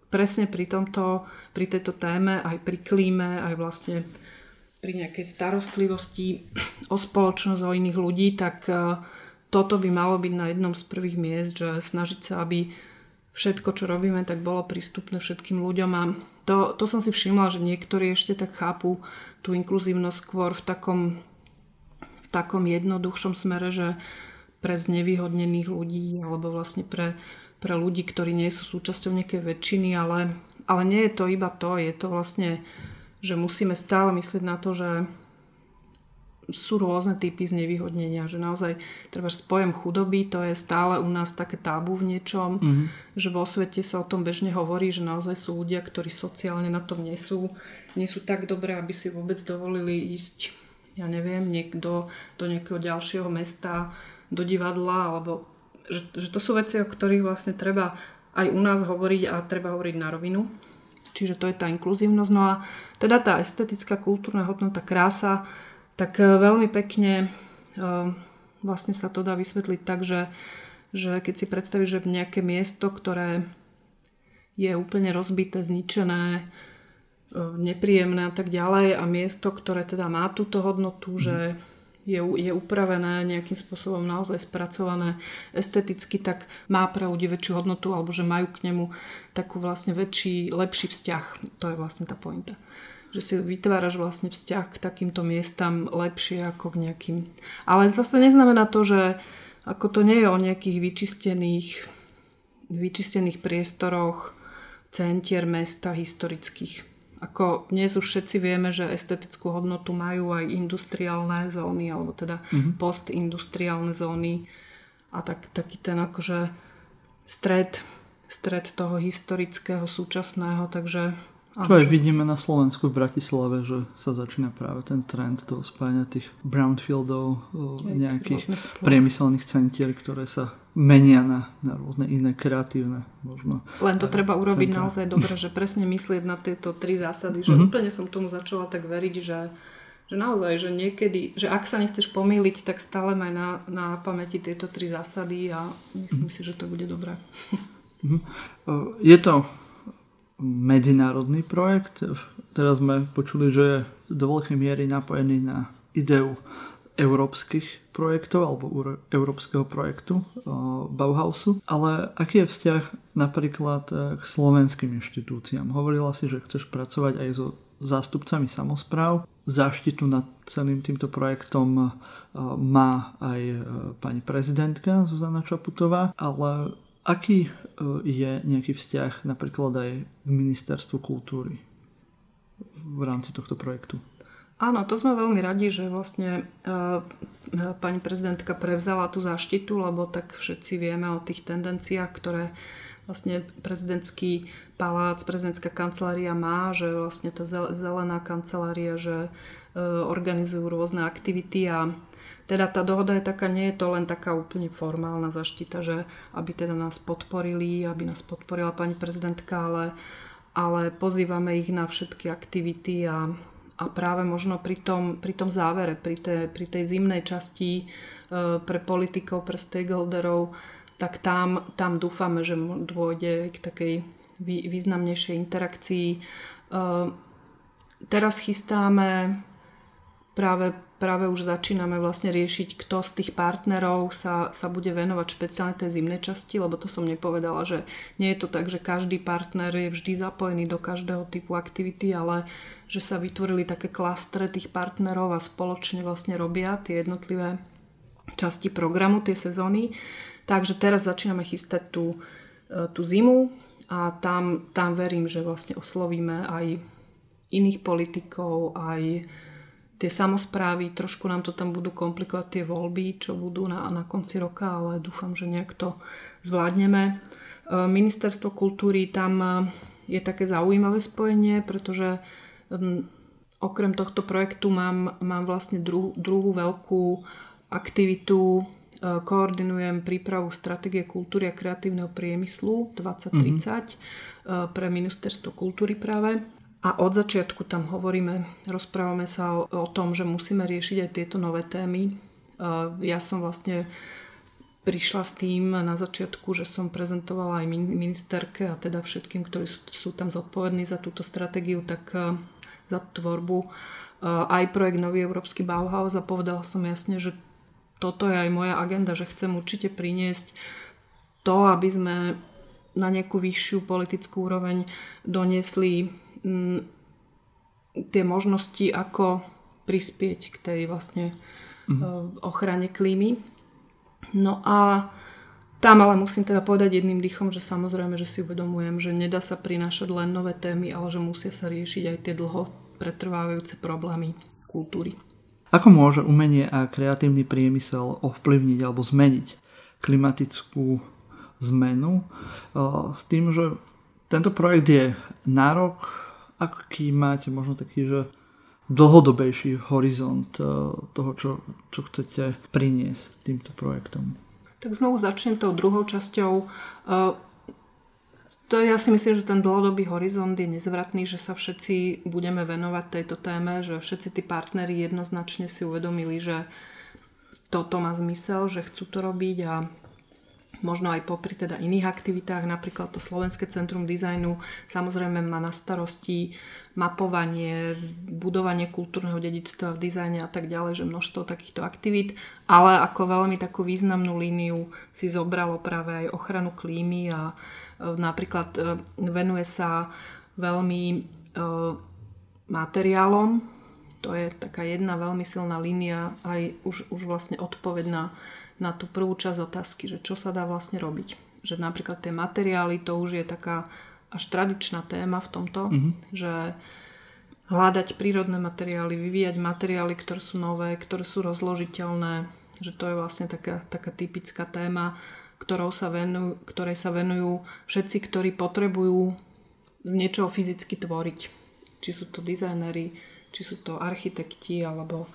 presne pri tomto, pri tejto téme, aj pri klíme, aj vlastne pri nejakej starostlivosti o spoločnosť, o iných ľudí, tak e, toto by malo byť na jednom z prvých miest, že snažiť sa, aby všetko, čo robíme, tak bolo prístupné všetkým ľuďom. A to, to som si všimla, že niektorí ešte tak chápu tú inkluzívnosť skôr v takom, v takom jednoduchšom smere, že pre znevýhodnených ľudí alebo vlastne pre, pre ľudí, ktorí nie sú súčasťou nejakej väčšiny, ale, ale nie je to iba to, je to vlastne, že musíme stále myslieť na to, že sú rôzne typy znevýhodnenia, že naozaj treba spojem chudoby, to je stále u nás také tábu v niečom, mm-hmm. že vo svete sa o tom bežne hovorí, že naozaj sú ľudia, ktorí sociálne na tom nie sú, nie sú tak dobré, aby si vôbec dovolili ísť, ja neviem, niekto do nejakého ďalšieho mesta, do divadla, alebo že, že to sú veci, o ktorých vlastne treba aj u nás hovoriť a treba hovoriť na rovinu. Čiže to je tá inkluzívnosť. No a teda tá estetická, kultúrna hodnota, krása, tak e, veľmi pekne e, vlastne sa to dá vysvetliť tak, že, že keď si predstavíš, že nejaké miesto, ktoré je úplne rozbité, zničené, nepríjemné a tak ďalej a miesto, ktoré teda má túto hodnotu, mm. že je, je upravené nejakým spôsobom naozaj spracované esteticky, tak má pre ľudí väčšiu hodnotu alebo že majú k nemu takú vlastne väčší, lepší vzťah. To je vlastne tá pointa. Že si vytváraš vlastne vzťah k takýmto miestam lepšie ako k nejakým... Ale zase neznamená to, že ako to nie je o nejakých vyčistených, vyčistených priestoroch centier mesta historických ako dnes už všetci vieme, že estetickú hodnotu majú aj industriálne zóny, alebo teda mm-hmm. postindustriálne zóny a tak, taký ten akože stred, stred toho historického, súčasného, takže čo aj vidíme na Slovensku v Bratislave, že sa začína práve ten trend toho spájania tých brownfieldov, nejakých priemyselných centier, ktoré sa menia na, na rôzne iné kreatívne možno. Len to treba urobiť centra. naozaj dobre, že presne myslieť na tieto tri zásady, že mm-hmm. úplne som tomu začala tak veriť, že že naozaj, že niekedy, že ak sa nechceš pomýliť, tak stále maj na, na pamäti tieto tri zásady a myslím mm. si, že to bude dobré. Mm-hmm. Je to medzinárodný projekt. Teraz sme počuli, že je do veľkej miery napojený na ideu európskych projektov alebo európskeho projektu Bauhausu. Ale aký je vzťah napríklad e, k slovenským inštitúciám? Hovorila si, že chceš pracovať aj so zástupcami samozpráv. Záštitu nad celým týmto projektom e, má aj pani prezidentka Zuzana Čaputová, ale aký je nejaký vzťah napríklad aj k ministerstvu kultúry v rámci tohto projektu? Áno, to sme veľmi radi, že vlastne uh, pani prezidentka prevzala tú záštitu, lebo tak všetci vieme o tých tendenciách, ktoré vlastne prezidentský palác, prezidentská kancelária má, že vlastne tá zelená kancelária, že uh, organizujú rôzne aktivity a teda tá dohoda je taká, nie je to len taká úplne formálna zaštita, že aby teda nás podporili, aby nás podporila pani prezidentka, ale, ale pozývame ich na všetky aktivity a a práve možno pri tom, pri tom závere, pri, tej, pri tej zimnej časti e, pre politikov, pre stakeholderov, tak tam, tam dúfame, že dôjde k takej významnejšej interakcii. E, teraz chystáme práve práve už začíname vlastne riešiť, kto z tých partnerov sa, sa bude venovať špeciálne tej zimnej časti, lebo to som nepovedala, že nie je to tak, že každý partner je vždy zapojený do každého typu aktivity, ale že sa vytvorili také klastre tých partnerov a spoločne vlastne robia tie jednotlivé časti programu, tie sezóny. Takže teraz začíname chystať tú, e, tú zimu a tam, tam verím, že vlastne oslovíme aj iných politikov, aj tie samozprávy, trošku nám to tam budú komplikovať tie voľby, čo budú na, na konci roka, ale dúfam, že nejak to zvládneme. E, Ministerstvo kultúry tam e, je také zaujímavé spojenie, pretože okrem tohto projektu mám, mám vlastne dru, druhú veľkú aktivitu, e, koordinujem prípravu stratégie kultúry a kreatívneho priemyslu 2030 mm-hmm. pre Ministerstvo kultúry práve. A od začiatku tam hovoríme, rozprávame sa o, o tom, že musíme riešiť aj tieto nové témy. Ja som vlastne prišla s tým na začiatku, že som prezentovala aj ministerke a teda všetkým, ktorí sú, tam zodpovední za túto stratégiu, tak za tvorbu aj projekt Nový Európsky Bauhaus a povedala som jasne, že toto je aj moja agenda, že chcem určite priniesť to, aby sme na nejakú vyššiu politickú úroveň doniesli m, tie možnosti, ako prispieť k tej vlastne mm. ochrane klímy. No a tam ale musím teda povedať jedným dýchom, že samozrejme, že si uvedomujem, že nedá sa prinášať len nové témy, ale že musia sa riešiť aj tie dlho pretrvávajúce problémy kultúry. Ako môže umenie a kreatívny priemysel ovplyvniť alebo zmeniť klimatickú zmenu s tým, že tento projekt je nárok aký máte možno taký, že dlhodobejší horizont eh, toho, čo, čo chcete priniesť týmto projektom? Tak znovu začnem tou druhou časťou. Eh, to ja si myslím, že ten dlhodobý horizont je nezvratný, že sa všetci budeme venovať tejto téme, že všetci tí partneri jednoznačne si uvedomili, že toto má zmysel, že chcú to robiť a možno aj popri teda iných aktivitách, napríklad to Slovenské centrum dizajnu samozrejme má na starosti mapovanie, budovanie kultúrneho dedičstva v dizajne a tak ďalej, že množstvo takýchto aktivít, ale ako veľmi takú významnú líniu si zobralo práve aj ochranu klímy a e, napríklad e, venuje sa veľmi e, materiálom, to je taká jedna veľmi silná línia, aj už, už vlastne odpoveď na, na tú prvú časť otázky, že čo sa dá vlastne robiť. Že napríklad tie materiály, to už je taká až tradičná téma v tomto, mm-hmm. že hľadať prírodné materiály, vyvíjať materiály, ktoré sú nové, ktoré sú rozložiteľné, že to je vlastne taká, taká typická téma, ktorou sa venujú, ktorej sa venujú všetci, ktorí potrebujú z niečoho fyzicky tvoriť. Či sú to dizajneri, či sú to architekti alebo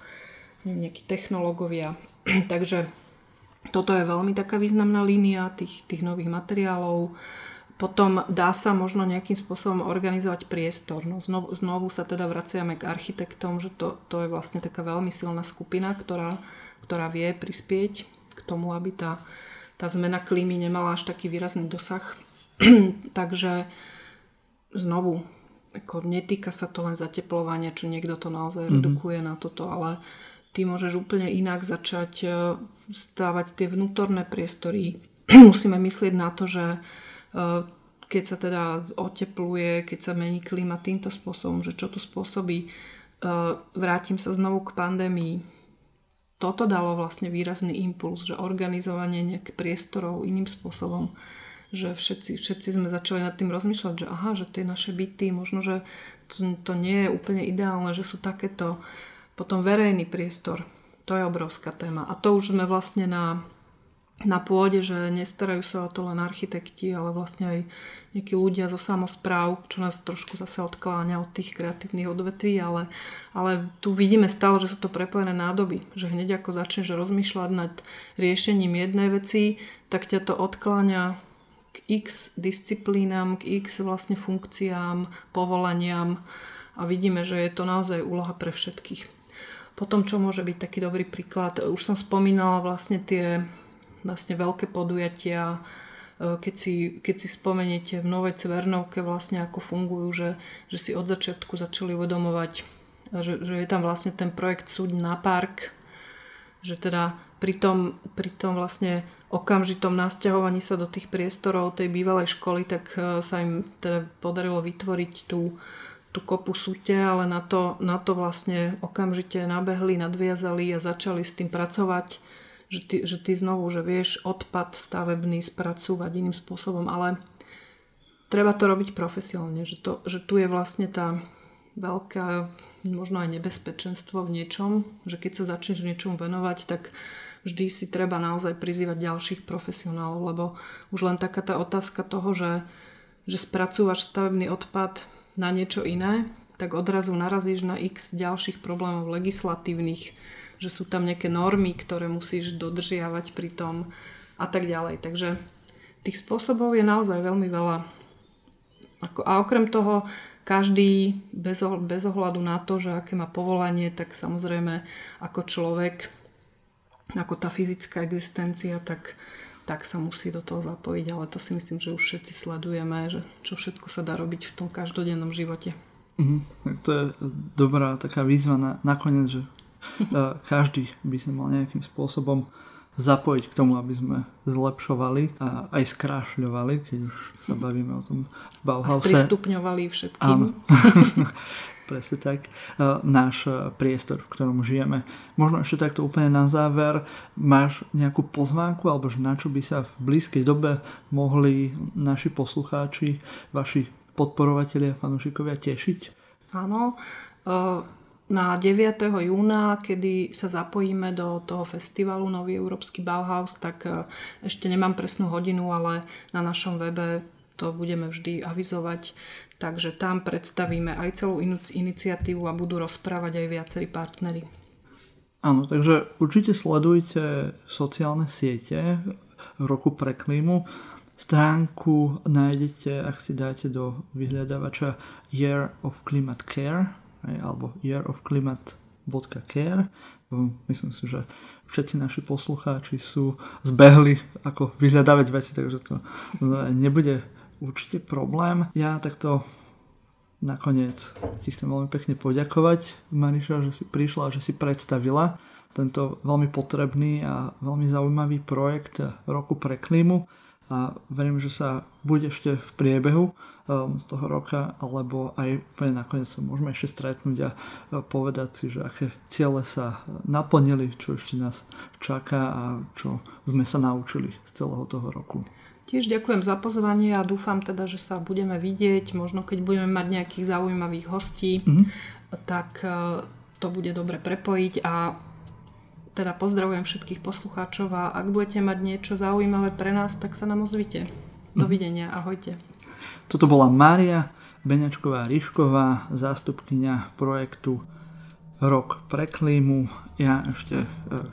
neviem, nejakí technológovia. Takže toto je veľmi taká významná línia tých, tých nových materiálov potom dá sa možno nejakým spôsobom organizovať priestor. No, znovu, znovu sa teda vraciame k architektom, že to, to je vlastne taká veľmi silná skupina, ktorá, ktorá vie prispieť k tomu, aby tá, tá zmena klímy nemala až taký výrazný dosah. Takže znovu, ako netýka sa to len zateplovania, čo niekto to naozaj mm-hmm. redukuje na toto, ale ty môžeš úplne inak začať e, stávať tie vnútorné priestory. Musíme myslieť na to, že Eh, keď sa teda otepluje, keď sa mení klíma týmto spôsobom, že čo to spôsobí. Eh, vrátim sa znovu k pandémii. Toto dalo vlastne výrazný impuls, že organizovanie nejakých priestorov iným spôsobom, že všetci, všetci sme začali nad tým rozmýšľať, že aha, že tie naše byty, možno, že to, to nie je úplne ideálne, že sú takéto. Potom verejný priestor, to je obrovská téma. A to už sme vlastne na na pôde, že nestarajú sa o to len architekti, ale vlastne aj nejakí ľudia zo samozpráv, čo nás trošku zase odkláňa od tých kreatívnych odvetví, ale, ale tu vidíme stále, že sú to prepojené nádoby, že hneď ako začneš rozmýšľať nad riešením jednej veci, tak ťa to odkláňa k x disciplínam, k x vlastne funkciám, povolaniam a vidíme, že je to naozaj úloha pre všetkých. Potom, čo môže byť taký dobrý príklad, už som spomínala vlastne tie vlastne veľké podujatia, e, keď si, keď si spomeniete v Novej Cvernovke vlastne ako fungujú, že, že si od začiatku začali uvedomovať, že, že je tam vlastne ten projekt Súď na park, že teda pri tom, pri tom vlastne okamžitom nasťahovaní sa do tých priestorov tej bývalej školy, tak e, sa im teda podarilo vytvoriť tú, tú kopu súte, ale na to, na to vlastne okamžite nabehli, nadviazali a začali s tým pracovať že ty, že ty znovu, že vieš odpad stavebný spracúvať iným spôsobom, ale treba to robiť profesionálne, že, to, že tu je vlastne tá veľká možno aj nebezpečenstvo v niečom, že keď sa začneš niečomu venovať, tak vždy si treba naozaj prizývať ďalších profesionálov, lebo už len taká tá otázka toho, že, že spracúvaš stavebný odpad na niečo iné, tak odrazu narazíš na x ďalších problémov legislatívnych, že sú tam nejaké normy, ktoré musíš dodržiavať pri tom a tak ďalej. Takže tých spôsobov je naozaj veľmi veľa. A okrem toho, každý bez, bez ohľadu na to, že aké má povolanie, tak samozrejme ako človek, ako tá fyzická existencia, tak, tak sa musí do toho zapojiť. Ale to si myslím, že už všetci sledujeme, že čo všetko sa dá robiť v tom každodennom živote. Mm, to je dobrá taká výzva na, nakoniec, že každý by sa mal nejakým spôsobom zapojiť k tomu, aby sme zlepšovali a aj skrášľovali, keď už sa bavíme o tom Bauhause. A sprístupňovali všetkým. Áno. Presne tak. Náš priestor, v ktorom žijeme. Možno ešte takto úplne na záver. Máš nejakú pozvánku, alebo na čo by sa v blízkej dobe mohli naši poslucháči, vaši podporovatelia, fanúšikovia tešiť? Áno na 9. júna, kedy sa zapojíme do toho festivalu Nový Európsky Bauhaus, tak e, ešte nemám presnú hodinu, ale na našom webe to budeme vždy avizovať. Takže tam predstavíme aj celú iniciatívu a budú rozprávať aj viacerí partnery. Áno, takže určite sledujte sociálne siete roku pre klímu. Stránku nájdete, ak si dáte do vyhľadávača Year of Climate Care alebo yearofclimate.care. Myslím si, že všetci naši poslucháči sú zbehli ako vyhľadávať veci, takže to nebude určite problém. Ja takto nakoniec ti chcem veľmi pekne poďakovať, Mariša, že si prišla a že si predstavila tento veľmi potrebný a veľmi zaujímavý projekt Roku pre klímu a verím, že sa bude ešte v priebehu um, toho roka alebo aj úplne nakoniec sa môžeme ešte stretnúť a povedať si, že aké ciele sa naplnili, čo ešte nás čaká a čo sme sa naučili z celého toho roku. Tiež ďakujem za pozvanie a dúfam teda, že sa budeme vidieť. Možno keď budeme mať nejakých zaujímavých hostí, mm-hmm. tak uh, to bude dobre prepojiť a teda pozdravujem všetkých poslucháčov a ak budete mať niečo zaujímavé pre nás, tak sa nám ozvite. Dovidenia, ahojte. Toto bola Mária Beňačková Ríšková, zástupkynia projektu Rok pre klímu. Ja ešte e,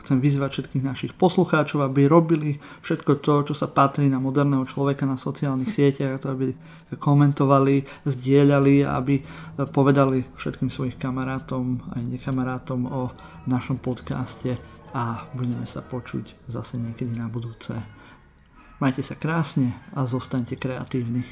chcem vyzvať všetkých našich poslucháčov, aby robili všetko to, čo sa patrí na moderného človeka na sociálnych sieťach, to aby komentovali, zdieľali, aby povedali všetkým svojich kamarátom aj nekamarátom o našom podcaste a budeme sa počuť zase niekedy na budúce. Majte sa krásne a zostaňte kreatívni.